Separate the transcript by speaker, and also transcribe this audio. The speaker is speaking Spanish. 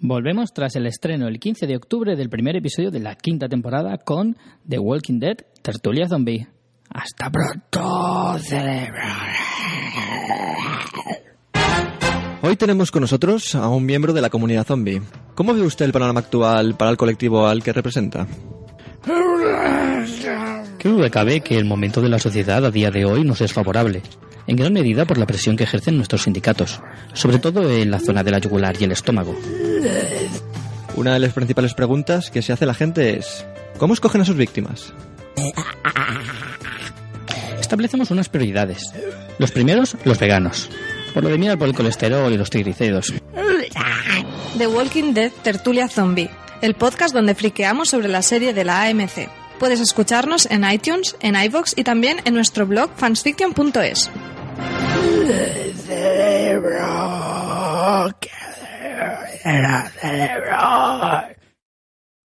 Speaker 1: Volvemos tras el estreno el 15 de octubre del primer episodio de la quinta temporada con The Walking Dead Tertulia Zombie. Hasta pronto, cerebro.
Speaker 2: Hoy tenemos con nosotros a un miembro de la comunidad zombie. ¿Cómo ve usted el panorama actual para el colectivo al que representa?
Speaker 1: Qué duda cabe que el momento de la sociedad a día de hoy nos es favorable, en gran medida por la presión que ejercen nuestros sindicatos, sobre todo en la zona de la yugular y el estómago.
Speaker 2: Una de las principales preguntas que se hace la gente es ¿cómo escogen a sus víctimas?
Speaker 1: Establecemos unas prioridades. Los primeros, los veganos. Por lo de mirar por el colesterol y los triglicéridos.
Speaker 3: The Walking Dead Tertulia Zombie, el podcast donde friqueamos sobre la serie de la AMC. Puedes escucharnos en iTunes, en iVoox y también en nuestro blog fansfiction.es.
Speaker 4: cerebro, cerebro.